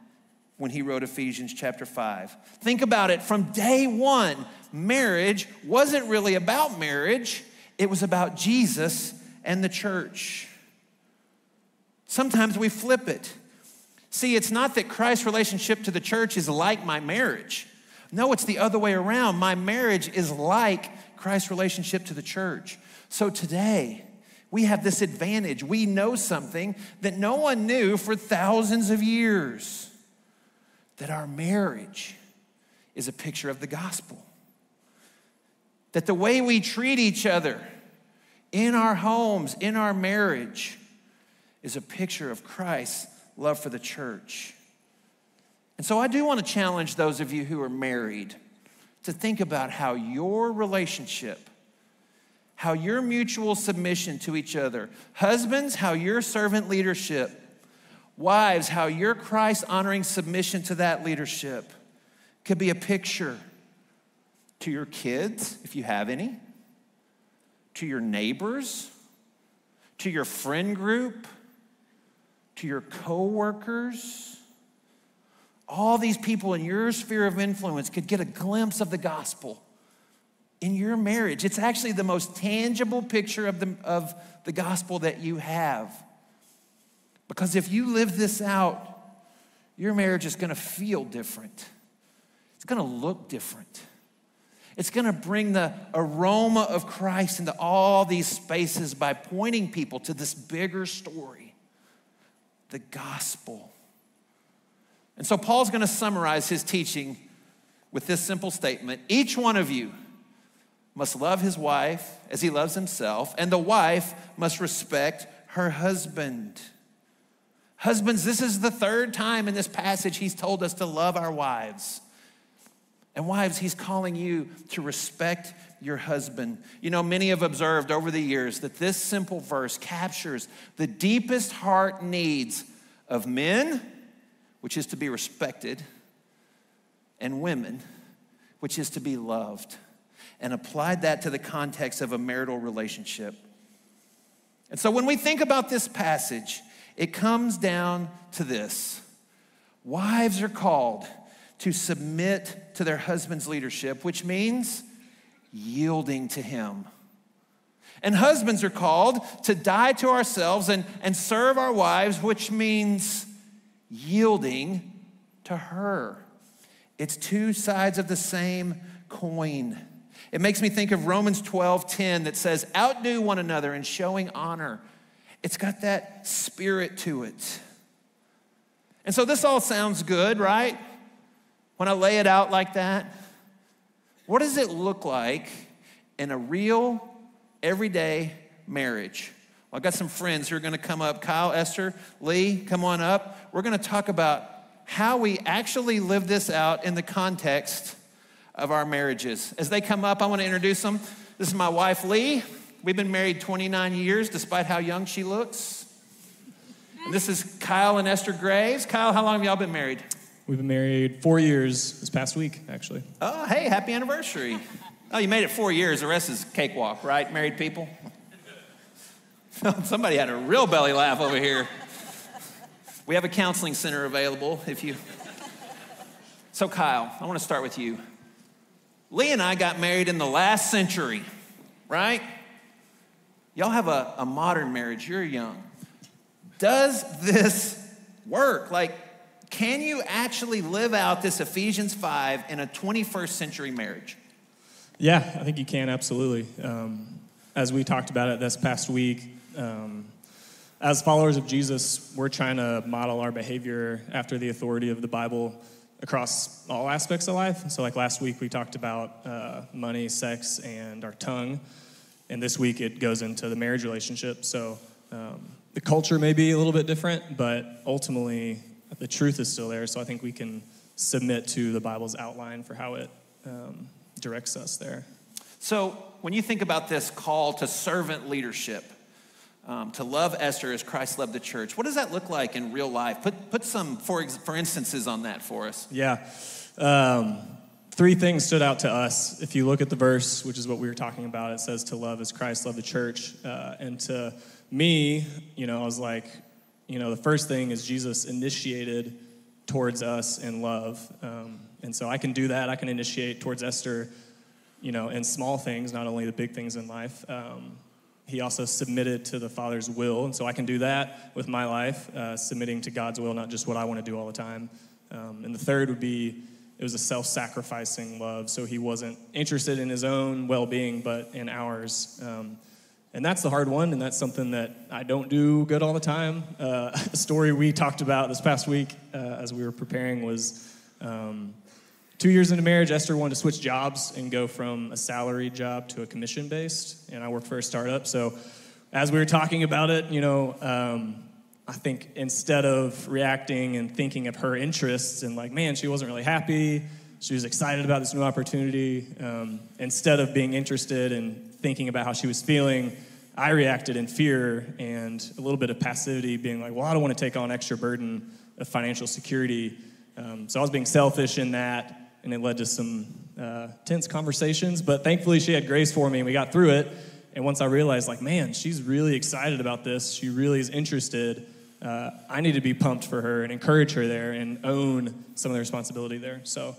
Speaker 6: when he wrote Ephesians chapter 5. Think about it from day one, marriage wasn't really about marriage, it was about Jesus and the church. Sometimes we flip it. See, it's not that Christ's relationship to the church is like my marriage. No, it's the other way around. My marriage is like Christ's relationship to the church. So today, we have this advantage. We know something that no one knew for thousands of years that our marriage is a picture of the gospel. That the way we treat each other in our homes, in our marriage, is a picture of Christ's love for the church. And so I do want to challenge those of you who are married to think about how your relationship, how your mutual submission to each other, husbands, how your servant leadership, wives, how your Christ honoring submission to that leadership could be a picture to your kids, if you have any, to your neighbors, to your friend group, to your coworkers. All these people in your sphere of influence could get a glimpse of the gospel in your marriage. It's actually the most tangible picture of the, of the gospel that you have. Because if you live this out, your marriage is going to feel different. It's going to look different. It's going to bring the aroma of Christ into all these spaces by pointing people to this bigger story the gospel. And so Paul's going to summarize his teaching with this simple statement Each one of you must love his wife as he loves himself, and the wife must respect her husband. Husbands, this is the third time in this passage he's told us to love our wives. And wives, he's calling you to respect your husband. You know, many have observed over the years that this simple verse captures the deepest heart needs of men, which is to be respected, and women, which is to be loved, and applied that to the context of a marital relationship. And so when we think about this passage, it comes down to this wives are called to submit to their husband's leadership, which means yielding to him. And husbands are called to die to ourselves and, and serve our wives, which means yielding to her. It's two sides of the same coin. It makes me think of Romans 12 10 that says, Outdo one another in showing honor. It's got that spirit to it. And so this all sounds good, right? When I lay it out like that, what does it look like in a real, everyday marriage? Well, I've got some friends who are going to come up. Kyle, Esther, Lee, come on up. We're going to talk about how we actually live this out in the context of our marriages. As they come up, I want to introduce them. This is my wife, Lee. We've been married 29 years, despite how young she looks. And this is Kyle and Esther Graves. Kyle, how long have y'all been married?
Speaker 7: We've been married four years this past week, actually.
Speaker 6: Oh, hey, happy anniversary. Oh, you made it four years. The rest is cakewalk, right, married people? Somebody had a real belly laugh over here. We have a counseling center available if you. So, Kyle, I want to start with you. Lee and I got married in the last century, right? Y'all have a, a modern marriage, you're young. Does this work? Like, can you actually live out this Ephesians 5 in a 21st century marriage?
Speaker 7: Yeah, I think you can, absolutely. Um, as we talked about it this past week, um, as followers of Jesus, we're trying to model our behavior after the authority of the Bible across all aspects of life. So, like last week, we talked about uh, money, sex, and our tongue. And this week, it goes into the marriage relationship. So, um, the culture may be a little bit different, but ultimately, the truth is still there. So, I think we can submit to the Bible's outline for how it um, directs us there.
Speaker 6: So, when you think about this call to servant leadership, um, to love Esther as Christ loved the church, what does that look like in real life? Put, put some, for, ex- for instances, on that for us.
Speaker 7: Yeah. Um, three things stood out to us. If you look at the verse, which is what we were talking about, it says to love as Christ loved the church. Uh, and to me, you know, I was like, you know, the first thing is Jesus initiated towards us in love. Um, and so I can do that. I can initiate towards Esther, you know, in small things, not only the big things in life. Um, he also submitted to the Father's will. And so I can do that with my life, uh, submitting to God's will, not just what I want to do all the time. Um, and the third would be it was a self sacrificing love. So he wasn't interested in his own well being, but in ours. And that's the hard one, and that's something that I don't do good all the time. Uh, a story we talked about this past week uh, as we were preparing was um, two years into marriage, Esther wanted to switch jobs and go from a salary job to a commission based. And I worked for a startup. So as we were talking about it, you know, um, I think instead of reacting and thinking of her interests and like, man, she wasn't really happy, she was excited about this new opportunity, um, instead of being interested and thinking about how she was feeling, I reacted in fear and a little bit of passivity, being like, well, I don't want to take on extra burden of financial security. Um, so I was being selfish in that, and it led to some uh, tense conversations. But thankfully, she had grace for me, and we got through it. And once I realized, like, man, she's really excited about this, she really is interested. Uh, I need to be pumped for her and encourage her there and own some of the responsibility there. So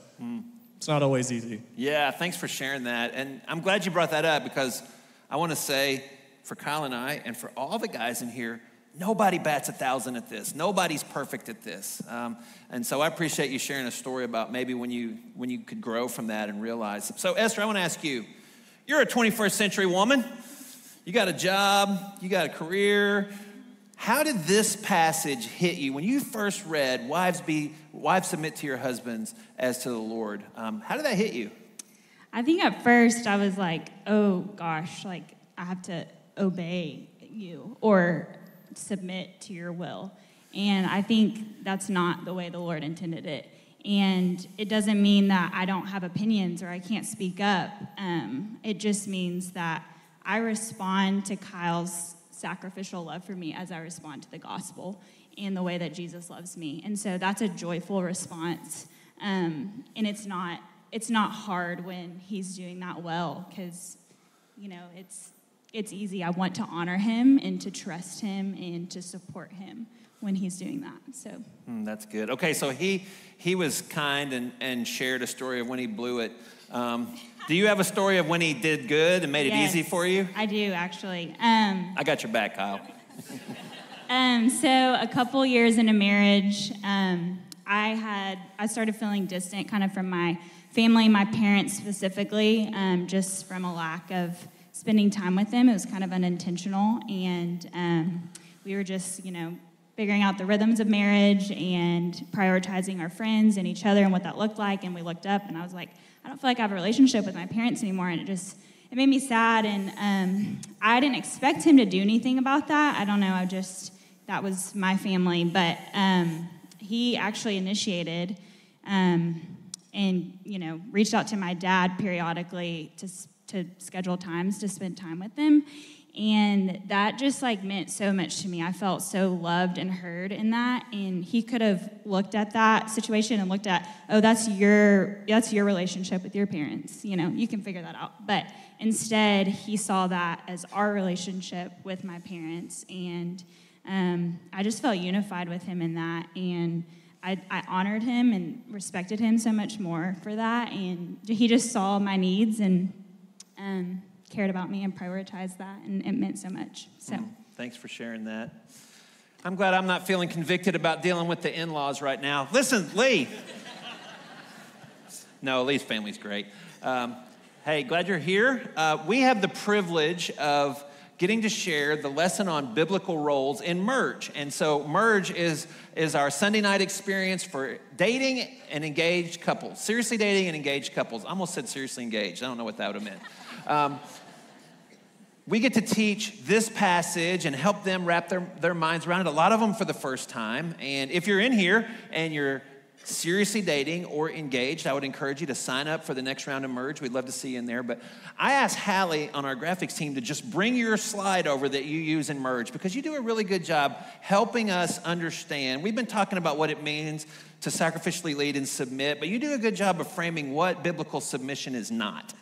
Speaker 7: it's not always easy.
Speaker 6: Yeah, thanks for sharing that. And I'm glad you brought that up because I want to say for Kyle and I, and for all the guys in here, nobody bats a thousand at this. Nobody's perfect at this. Um, and so I appreciate you sharing a story about maybe when you when you could grow from that and realize. So Esther, I want to ask you, you're a 21st century woman. You got a job, you got a career. How did this passage hit you when you first read "Wives be wives submit to your husbands as to the Lord"? Um, how did that hit you?
Speaker 8: I think at first I was like, oh gosh, like I have to obey you or submit to your will. And I think that's not the way the Lord intended it. And it doesn't mean that I don't have opinions or I can't speak up. Um, it just means that I respond to Kyle's sacrificial love for me as I respond to the gospel and the way that Jesus loves me. And so that's a joyful response. Um, and it's not it's not hard when he's doing that well because you know it's it's easy. I want to honor him and to trust him and to support him when he's doing that. So
Speaker 6: Hmm, that's good. Okay, so he he was kind and, and shared a story of when he blew it. Um, do you have a story of when he did good and made it easy for you?
Speaker 8: I do actually. Um,
Speaker 6: I got your back, Kyle.
Speaker 8: Um, so a couple years into marriage, um, I had I started feeling distant, kind of from my family, my parents specifically, um, just from a lack of spending time with them. It was kind of unintentional, and um, we were just, you know, figuring out the rhythms of marriage and prioritizing our friends and each other and what that looked like. And we looked up, and I was like, I don't feel like I have a relationship with my parents anymore, and it just it made me sad. And um, I didn't expect him to do anything about that. I don't know. I just that was my family, but um, he actually initiated um, and you know reached out to my dad periodically to to schedule times to spend time with them and that just like meant so much to me. I felt so loved and heard in that. And he could have looked at that situation and looked at oh that's your that's your relationship with your parents. You know you can figure that out. But instead he saw that as our relationship with my parents. And um, I just felt unified with him in that, and I, I honored him and respected him so much more for that. And he just saw my needs and um, cared about me and prioritized that, and it meant so much. So,
Speaker 6: Thanks for sharing that. I'm glad I'm not feeling convicted about dealing with the in laws right now. Listen, Lee. no, Lee's family's great. Um, hey, glad you're here. Uh, we have the privilege of getting to share the lesson on biblical roles in Merge. And so, Merge is, is our Sunday night experience for dating and engaged couples. Seriously dating and engaged couples. I almost said seriously engaged. I don't know what that would have meant. Um, we get to teach this passage and help them wrap their, their minds around it. A lot of them for the first time. And if you're in here and you're seriously dating or engaged, I would encourage you to sign up for the next round of Merge. We'd love to see you in there. But I asked Hallie on our graphics team to just bring your slide over that you use in Merge because you do a really good job helping us understand. We've been talking about what it means to sacrificially lead and submit, but you do a good job of framing what biblical submission is not.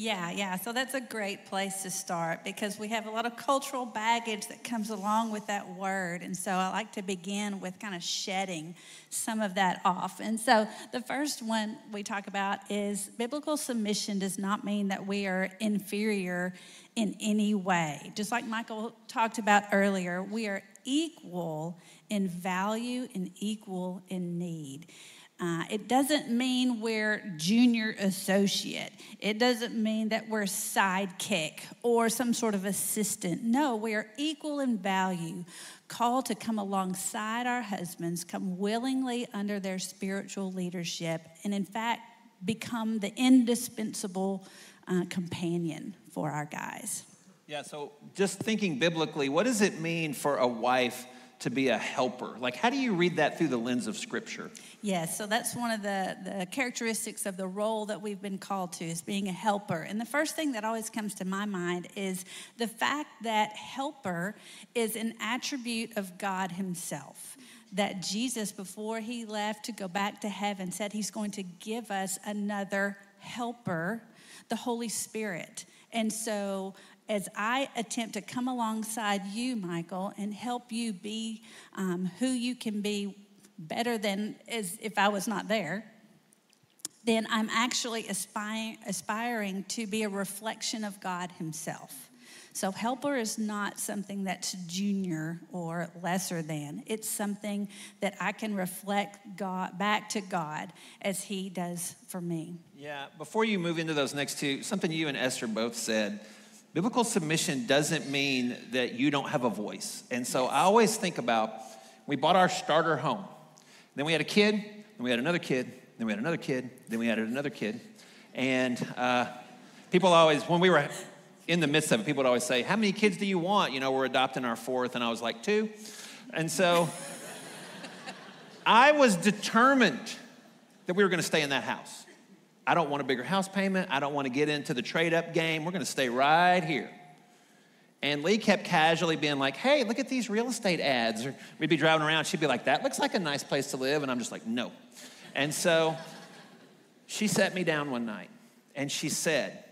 Speaker 9: Yeah, yeah. So that's a great place to start because we have a lot of cultural baggage that comes along with that word. And so I like to begin with kind of shedding some of that off. And so the first one we talk about is biblical submission does not mean that we are inferior in any way. Just like Michael talked about earlier, we are equal in value and equal in need. Uh, it doesn't mean we're junior associate. It doesn't mean that we're sidekick or some sort of assistant. No, we are equal in value, called to come alongside our husbands, come willingly under their spiritual leadership, and in fact, become the indispensable uh, companion for our guys.
Speaker 6: Yeah, so just thinking biblically, what does it mean for a wife to be a helper? Like, how do you read that through the lens of Scripture?
Speaker 9: Yes, so that's one of the, the characteristics of the role that we've been called to is being a helper. And the first thing that always comes to my mind is the fact that helper is an attribute of God Himself. That Jesus, before He left to go back to heaven, said He's going to give us another helper, the Holy Spirit. And so as I attempt to come alongside you, Michael, and help you be um, who you can be better than as if I was not there, then I'm actually aspiring, aspiring to be a reflection of God Himself. So, helper is not something that's junior or lesser than. It's something that I can reflect God back to God as He does for me.
Speaker 6: Yeah, before you move into those next two, something you and Esther both said. Biblical submission doesn't mean that you don't have a voice. And so I always think about we bought our starter home. Then we had a kid, then we had another kid, then we had another kid, then we had another kid. And uh, people always, when we were in the midst of it, people would always say, How many kids do you want? You know, we're adopting our fourth. And I was like, Two. And so I was determined that we were going to stay in that house. I don't want a bigger house payment. I don't want to get into the trade up game. We're going to stay right here. And Lee kept casually being like, hey, look at these real estate ads. Or we'd be driving around. She'd be like, that looks like a nice place to live. And I'm just like, no. And so she sat me down one night and she said,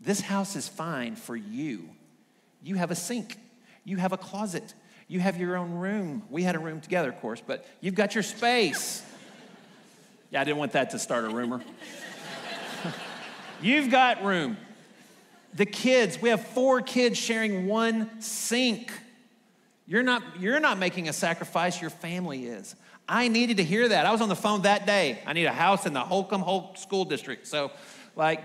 Speaker 6: this house is fine for you. You have a sink, you have a closet, you have your own room. We had a room together, of course, but you've got your space. Yeah, I didn't want that to start a rumor. You've got room. The kids, we have four kids sharing one sink. You're not, you're not making a sacrifice, your family is. I needed to hear that. I was on the phone that day. I need a house in the Holcomb Holt School District. So, like,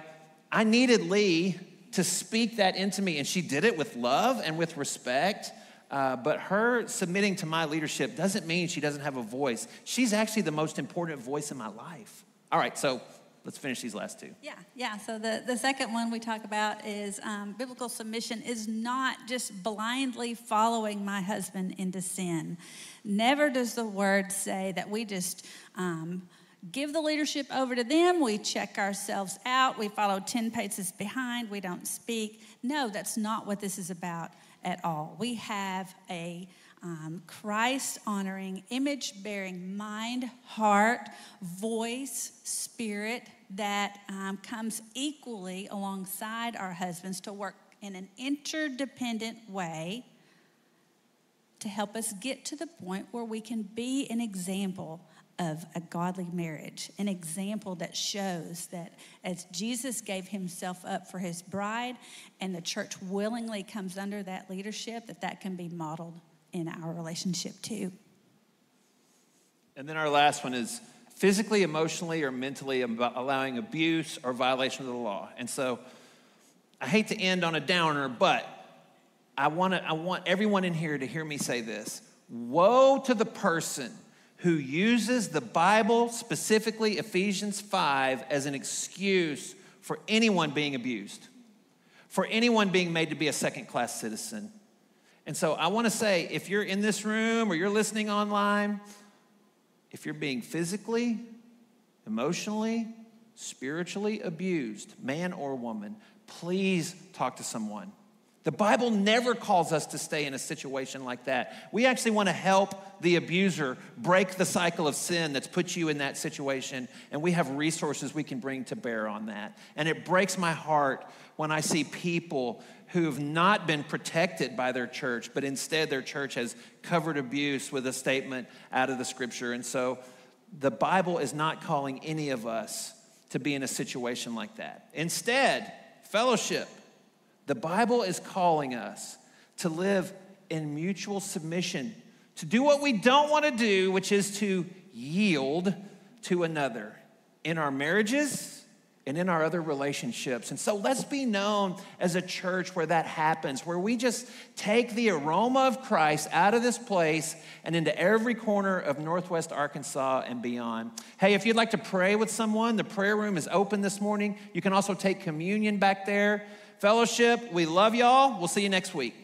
Speaker 6: I needed Lee to speak that into me, and she did it with love and with respect. Uh, but her submitting to my leadership doesn't mean she doesn't have a voice. She's actually the most important voice in my life. All right, so let's finish these last two.
Speaker 9: Yeah, yeah. So the, the second one we talk about is um, biblical submission is not just blindly following my husband into sin. Never does the word say that we just um, give the leadership over to them, we check ourselves out, we follow 10 paces behind, we don't speak. No, that's not what this is about at all. We have a um, Christ honoring, image bearing mind, heart, voice, spirit that um, comes equally alongside our husbands to work in an interdependent way to help us get to the point where we can be an example of a godly marriage, an example that shows that as Jesus gave himself up for his bride and the church willingly comes under that leadership, that that can be modeled in our relationship too.
Speaker 6: And then our last one is physically, emotionally, or mentally allowing abuse or violation of the law. And so I hate to end on a downer, but I, wanna, I want everyone in here to hear me say this Woe to the person who uses the Bible, specifically Ephesians 5, as an excuse for anyone being abused, for anyone being made to be a second class citizen. And so I want to say if you're in this room or you're listening online, if you're being physically, emotionally, spiritually abused, man or woman, please talk to someone. The Bible never calls us to stay in a situation like that. We actually want to help the abuser break the cycle of sin that's put you in that situation, and we have resources we can bring to bear on that. And it breaks my heart when I see people who've not been protected by their church, but instead their church has covered abuse with a statement out of the scripture. And so the Bible is not calling any of us to be in a situation like that. Instead, fellowship the Bible is calling us to live in mutual submission, to do what we don't want to do, which is to yield to another in our marriages, and in our other relationships. And so let's be known as a church where that happens, where we just take the aroma of Christ out of this place and into every corner of Northwest Arkansas and beyond. Hey, if you'd like to pray with someone, the prayer room is open this morning. You can also take communion back there. Fellowship, we love y'all. We'll see you next week.